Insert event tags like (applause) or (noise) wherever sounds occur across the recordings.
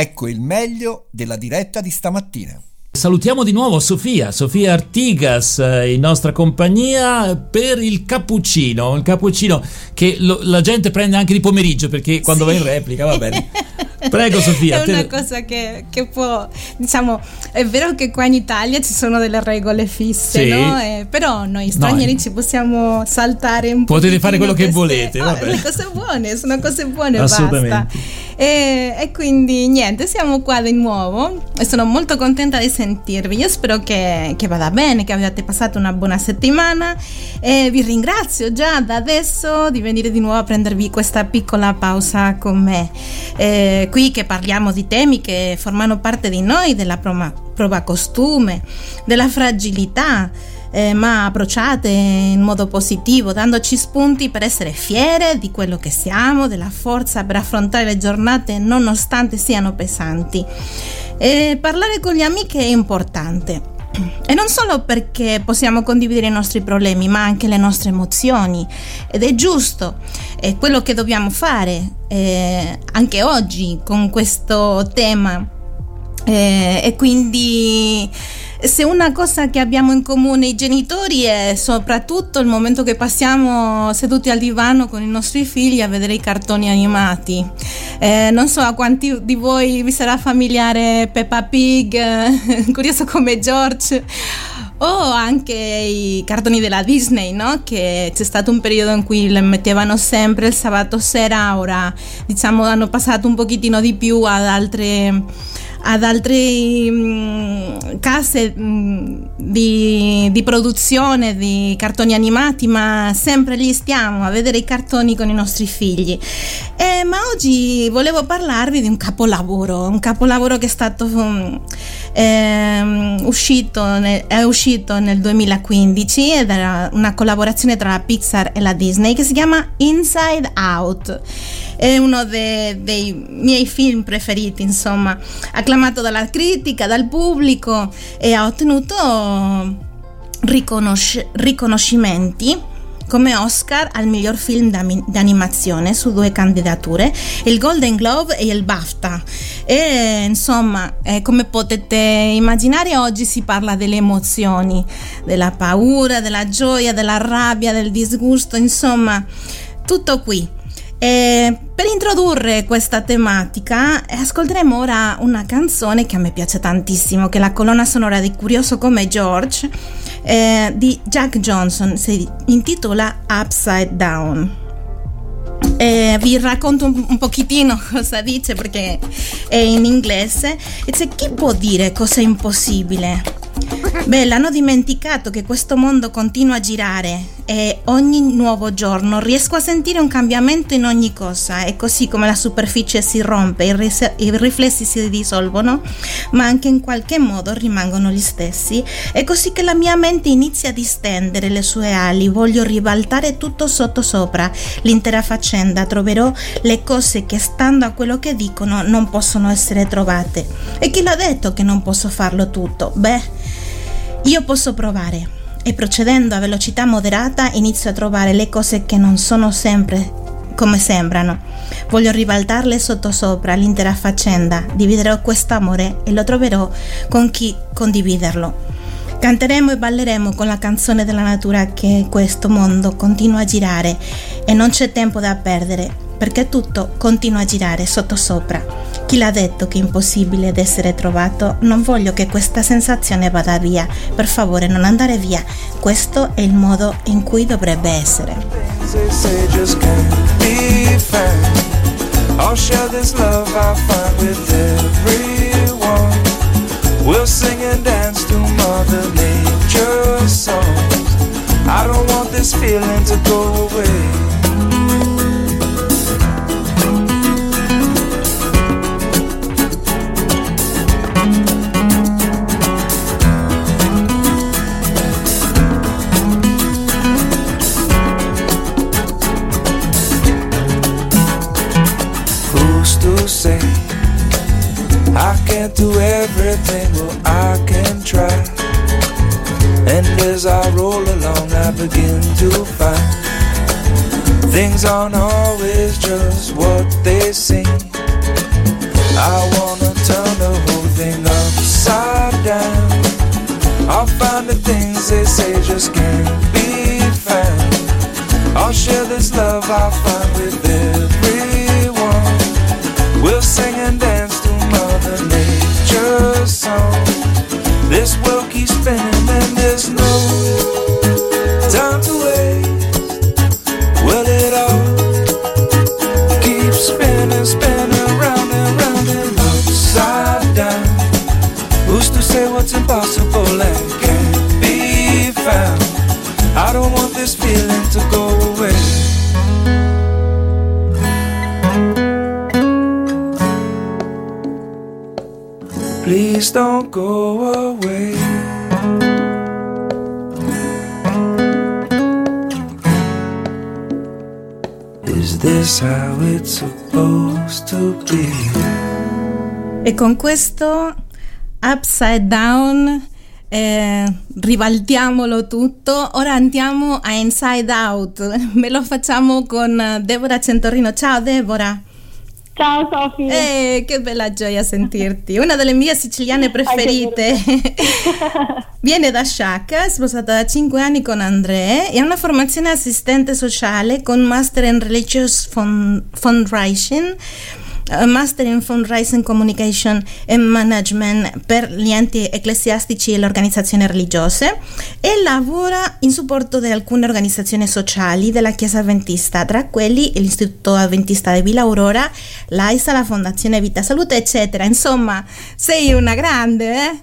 Ecco il meglio della diretta di stamattina. Salutiamo di nuovo Sofia, Sofia Artigas eh, in nostra compagnia per il cappuccino, il cappuccino che lo, la gente prende anche di pomeriggio perché quando sì. va in replica va bene. (laughs) Prego Sofia. È una te... cosa che, che, può, diciamo, è vero che qua in Italia ci sono delle regole fisse, sì. no? Eh, però noi stranieri no. ci possiamo saltare un po'. Potete fare quello queste... che volete, oh, Le cose buone, sono cose buone, Assolutamente. basta. E, e, quindi niente, siamo qua di nuovo e sono molto contenta di sentirvi. Io spero che, che vada bene, che abbiate passato una buona settimana e vi ringrazio già da adesso di venire di nuovo a prendervi questa piccola pausa con me. Eh, qui che parliamo di temi che formano parte di noi, della prova costume, della fragilità eh, ma approcciate in modo positivo, dandoci spunti per essere fiere di quello che siamo, della forza per affrontare le giornate nonostante siano pesanti. E parlare con gli amici è importante. E non solo perché possiamo condividere i nostri problemi, ma anche le nostre emozioni. Ed è giusto, è quello che dobbiamo fare eh, anche oggi con questo tema. Eh, e quindi se una cosa che abbiamo in comune i genitori è soprattutto il momento che passiamo seduti al divano con i nostri figli a vedere i cartoni animati. Eh, non so a quanti di voi vi sarà familiare Peppa Pig, (laughs) curioso come George o anche i cartoni della Disney, no? Che c'è stato un periodo in cui le mettevano sempre il sabato sera, ora diciamo hanno passato un pochettino di più ad altre ad altre mh, mm, case mh, mm, di, di, produzione di cartoni animati, ma sempre lì stiamo a vedere i cartoni con i nostri figli. Eh, ma oggi volevo parlarvi di un capolavoro, un capolavoro che è stato um, eh, uscito, nel, è uscito nel 2015 ed era una collaborazione tra la Pixar e la Disney che si chiama Inside Out. È uno de, dei miei film preferiti, insomma, acclamato dalla critica, dal pubblico e ha ottenuto riconosc- riconoscimenti come Oscar al miglior film d'animazione su due candidature, il Golden Globe e il BAFTA. E insomma, eh, come potete immaginare, oggi si parla delle emozioni, della paura, della gioia, della rabbia, del disgusto, insomma, tutto qui. E per introdurre questa tematica ascolteremo ora una canzone che a me piace tantissimo, che è la colonna sonora di Curioso come George eh, di Jack Johnson, si intitola Upside Down. Eh, vi racconto un, un pochettino (laughs) cosa dice perché è in inglese. Dice chi può dire cosa è impossibile? Beh, l'hanno dimenticato che questo mondo continua a girare e ogni nuovo giorno riesco a sentire un cambiamento in ogni cosa e così come la superficie si rompe, i, ris- i riflessi si dissolvono, ma anche in qualche modo rimangono gli stessi, è così che la mia mente inizia a distendere le sue ali, voglio ribaltare tutto sotto sopra, l'intera faccenda, troverò le cose che stando a quello che dicono non possono essere trovate. E chi l'ha detto che non posso farlo tutto? Beh, io posso provare e procedendo a velocità moderata inizio a trovare le cose che non sono sempre come sembrano. Voglio ribaltarle sottosopra l'intera faccenda, dividerò quest'amore e lo troverò con chi condividerlo. Canteremo e balleremo con la canzone della natura che questo mondo continua a girare e non c'è tempo da perdere perché tutto continua a girare sottosopra. Chi l'ha detto che è impossibile ed essere trovato? Non voglio che questa sensazione vada via. Per favore non andare via. Questo è il modo in cui dovrebbe essere. We'll sing and dance to Mother Nature's songs. I don't want this feeling to go away. to find things aren't always just what they seem. I wanna turn the whole thing upside down. I'll find the things they say just can't be found. I'll share this love I find. Is this how it's supposed to be? E con questo upside down eh, ribaltiamolo tutto. Ora andiamo a Inside Out. (laughs) Me lo facciamo con Deborah Centorino. Ciao Deborah. Ciao Sofì. Eh, che bella gioia sentirti. Una delle mie siciliane preferite. (laughs) (laughs) Viene da Sciacca, è sposata da 5 anni con André e ha una formazione assistente sociale con Master in Religious Fund- Fundraising Master in Fundraising Communication e Management per gli enti ecclesiastici e le organizzazioni religiose e lavora in supporto di alcune organizzazioni sociali della Chiesa Adventista, tra quelli l'Istituto Adventista di Villa Aurora, l'AISA, la Fondazione Vita Salute, eccetera. Insomma, sei una grande, eh?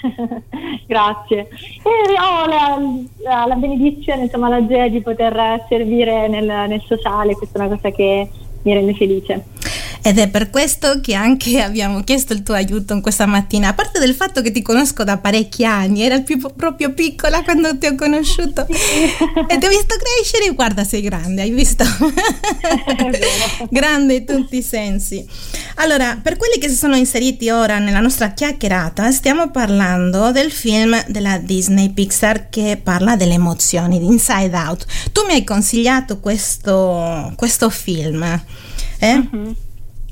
(laughs) Grazie. E ho la, la, la, benedizione, insomma, la gioia di poter servire nel, nel sociale, questa è una cosa che mi rende felice. Ed è per questo che anche abbiamo chiesto il tuo aiuto questa mattina, a parte del fatto che ti conosco da parecchi anni, era più, proprio piccola quando ti ho conosciuto (laughs) e ti ho visto crescere, guarda sei grande, hai visto? (laughs) grande in tutti i sensi. Allora, per quelli che si sono inseriti ora nella nostra chiacchierata, stiamo parlando del film della Disney Pixar che parla delle emozioni, di Inside Out. Tu mi hai consigliato questo, questo film. Eh? Mm-hmm.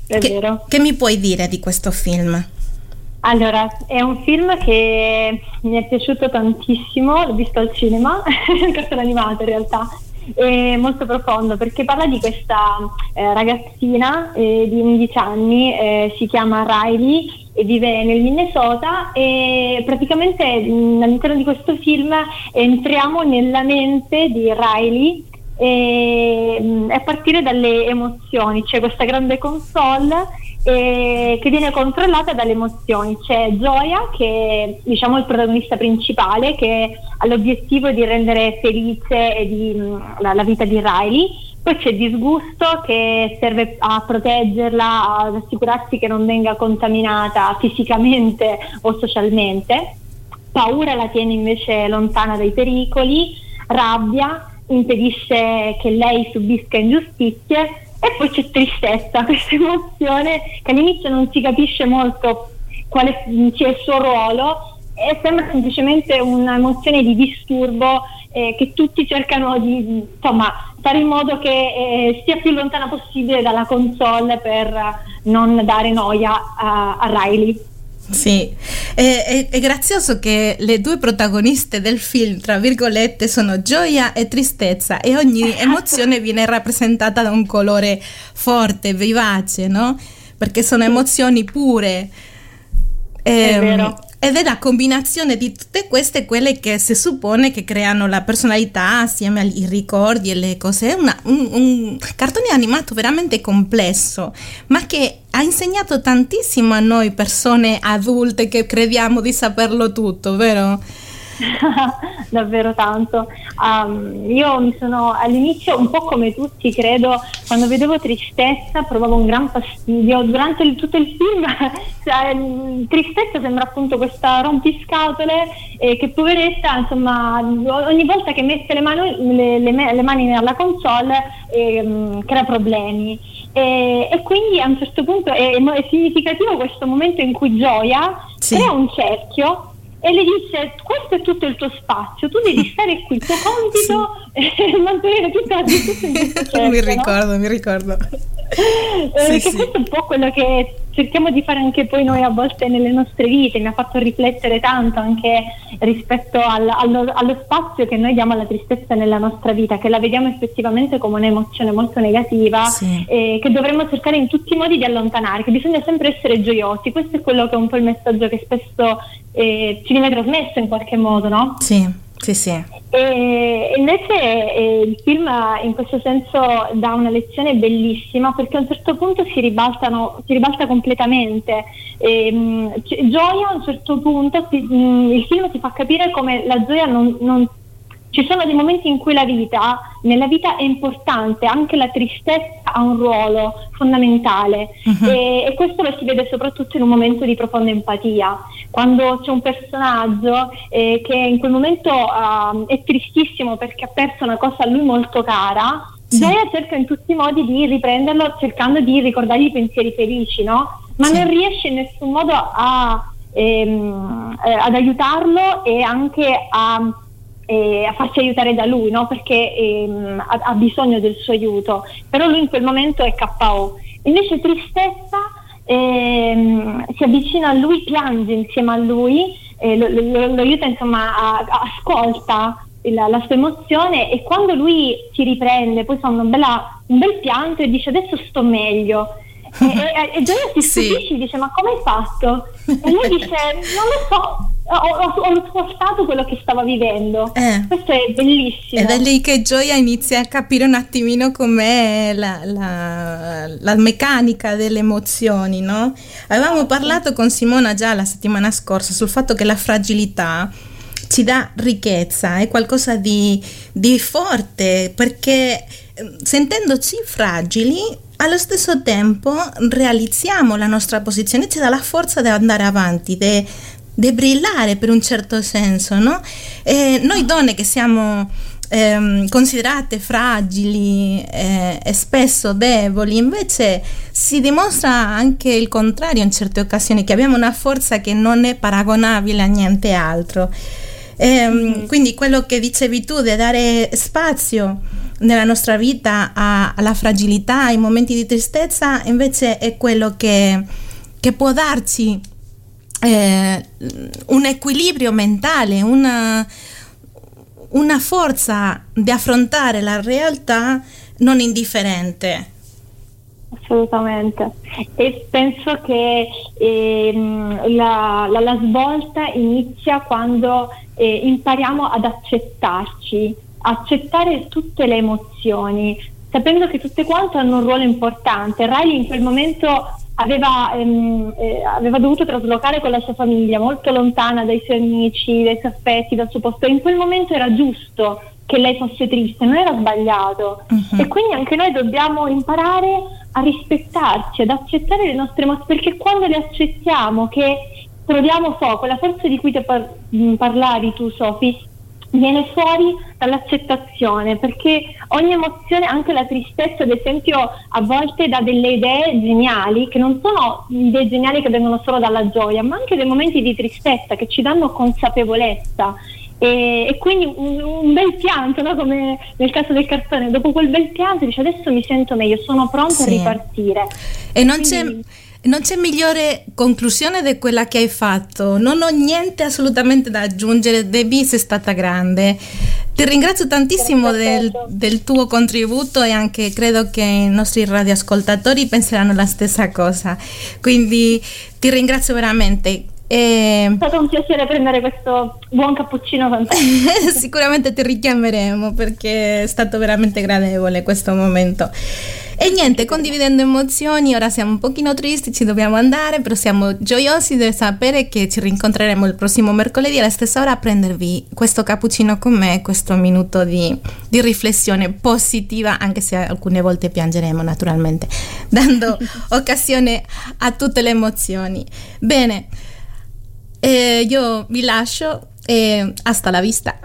È che, vero. Che mi puoi dire di questo film? Allora, è un film che mi è piaciuto tantissimo, l'ho visto al cinema, (laughs) cartone animato in realtà, è molto profondo perché parla di questa eh, ragazzina eh, di 11 anni, eh, si chiama Riley e vive nel Minnesota e praticamente mh, all'interno di questo film entriamo nella mente di Riley e, a partire dalle emozioni, c'è questa grande console eh, che viene controllata dalle emozioni, c'è Gioia che è diciamo, il protagonista principale che ha l'obiettivo di rendere felice di, la, la vita di Riley, poi c'è disgusto che serve a proteggerla, ad assicurarsi che non venga contaminata fisicamente (laughs) o socialmente, paura la tiene invece lontana dai pericoli, rabbia impedisce che lei subisca ingiustizie e poi c'è tristezza, (laughs) questa emozione che all'inizio non si capisce molto quale sia il suo ruolo e sembra semplicemente un'emozione di disturbo eh, che tutti cercano di insomma, fare in modo che eh, sia più lontana possibile dalla console per non dare noia a, a Riley. Sì, è, è, è, grazioso che le due protagoniste del film, tra virgolette, sono gioia e tristezza e ogni emozione viene rappresentata da un colore forte, vivace, no? Perché sono emozioni pure. È ehm, vero. Ed è la combinazione di tutte queste quelle che si suppone che creano la personalità assieme ai ricordi e le cose. È una, un, un, cartone animato veramente complesso, ma che ha insegnato tantissimo a noi persone adulte che crediamo di saperlo tutto, vero? (laughs) davvero tanto. Um, io mi sono all'inizio, un po' come tutti, credo, quando vedevo tristezza provavo un gran fastidio. Durante il, tutto il film, (laughs) cioè, tristezza sembra appunto questa rompiscatole eh, che poveretta, insomma, ogni volta che mette le mani, le, le, le mani nella console eh, crea problemi. E, e, quindi a un certo punto è, è significativo questo momento in cui Gioia sì. crea un cerchio e le disse questo è tutto il tuo spazio, tu devi (laughs) stare qui, (laughs) il tuo compito sì. è mantenere tutta la tutto (laughs) certo, Mi ricordo, no? mi ricordo. Eh, sì, che sì. questo è un po' quello che cerchiamo di fare anche poi noi a volte nelle nostre vite, mi ha fatto riflettere tanto anche rispetto al, allo, allo, spazio che noi diamo alla tristezza nella nostra vita, che la vediamo effettivamente come un'emozione molto negativa sì. e che dovremmo cercare in tutti i modi di allontanare, che bisogna sempre essere gioiosi, questo è quello che è un po' il messaggio che spesso eh, ci viene trasmesso in qualche modo, no? Sì. Sì, sì. E invece eh, il film in questo senso dà una lezione bellissima perché a un certo punto si, si ribalta completamente. E, mh, gioia a un certo punto, si, mh, il film ti fa capire come la gioia non, non ci sono dei momenti in cui la vita, nella vita è importante, anche la tristezza ha un ruolo fondamentale uh-huh. e, e, questo lo si vede soprattutto in un momento di profonda empatia, quando c'è un personaggio eh, che in quel momento uh, è tristissimo perché ha perso una cosa a lui molto cara, sì. Gaia cerca in tutti i modi di riprenderlo cercando di ricordargli i pensieri felici, no? ma sì. non riesce in nessun modo a, ehm, eh, ad aiutarlo e anche a eh, a farsi aiutare da lui, no? perché ehm, ha, ha, bisogno del suo aiuto, però lui in quel momento è KO. Invece tristezza ehm, si avvicina a lui, piange insieme a lui, eh, lo, lo, lo, aiuta insomma, a, a, ascolta la, la, sua emozione e quando lui si riprende, poi fa bella, un bel pianto e dice adesso sto meglio. E, e, e Gioia si (laughs) stupisce sì. dice ma come hai fatto? E lui dice non lo so, ho, ho ascoltato quello che stava vivendo. Eh. Questo è bellissimo. Ed è lì che Gioia inizia a capire un attimino com'è la, la, la meccanica delle emozioni, no? Avevamo parlato con Simona già la settimana scorsa sul fatto che la fragilità ci dà ricchezza, è qualcosa di, di forte, perché ehm, sentendoci fragili allo stesso tempo realizziamo la nostra posizione, ci dà la forza di andare avanti, di di brillare per un certo senso, no? E noi donne che siamo ehm, considerate fragili eh, e spesso deboli, invece si dimostra anche il contrario in certe occasioni, che abbiamo una forza che non è paragonabile a niente altro. Ehm, mm-hmm. Quindi quello che dicevi tu di dare spazio nella nostra vita a, alla fragilità, ai momenti di tristezza, invece è quello che, che può darci eh, un equilibrio mentale, una, una forza di affrontare la realtà non indifferente. Assolutamente. E penso che ehm, la, la, la, svolta inizia quando eh, impariamo ad accettarci, accettare tutte le emozioni, sapendo che tutte quante hanno un ruolo importante. Riley in quel momento aveva, ehm, eh, aveva, dovuto traslocare con la sua famiglia molto lontana dai suoi amici, dai suoi affetti, dal suo posto. In quel momento era giusto che lei fosse triste, non era sbagliato. Uh-huh. E quindi anche noi dobbiamo imparare a rispettarci, ad accettare le nostre emozioni, perché quando le accettiamo, che troviamo so, quella forza di cui ti par- parlavi tu, Sofi, viene fuori dall'accettazione perché ogni emozione, anche la tristezza ad esempio a volte dà delle idee geniali che non sono idee geniali che vengono solo dalla gioia ma anche dei momenti di tristezza che ci danno consapevolezza e, e quindi un, un, bel pianto no? come nel caso del cartone dopo quel bel pianto dice adesso mi sento meglio sono pronta sì. a ripartire e non quindi, c'è non c'è migliore conclusione di quella che hai fatto. Non ho niente assolutamente da aggiungere. Debbie, sei stata grande. Ti ringrazio tantissimo del, del, tuo contributo e anche credo che i nostri radioascoltatori penseranno la stessa cosa. Quindi ti ringrazio veramente. E... È stato un piacere prendere questo buon cappuccino con te. (laughs) Sicuramente ti richiameremo perché è stato veramente gradevole questo momento. E niente, condividendo emozioni, ora siamo un pochino tristi, ci dobbiamo andare, però siamo gioiosi di sapere che ci rincontreremo il prossimo mercoledì alla stessa ora a prendervi questo cappuccino con me, questo minuto di, di riflessione positiva, anche se alcune volte piangeremo naturalmente, dando (laughs) occasione a tutte le emozioni. Bene, eh, io vi lascio e hasta la vista.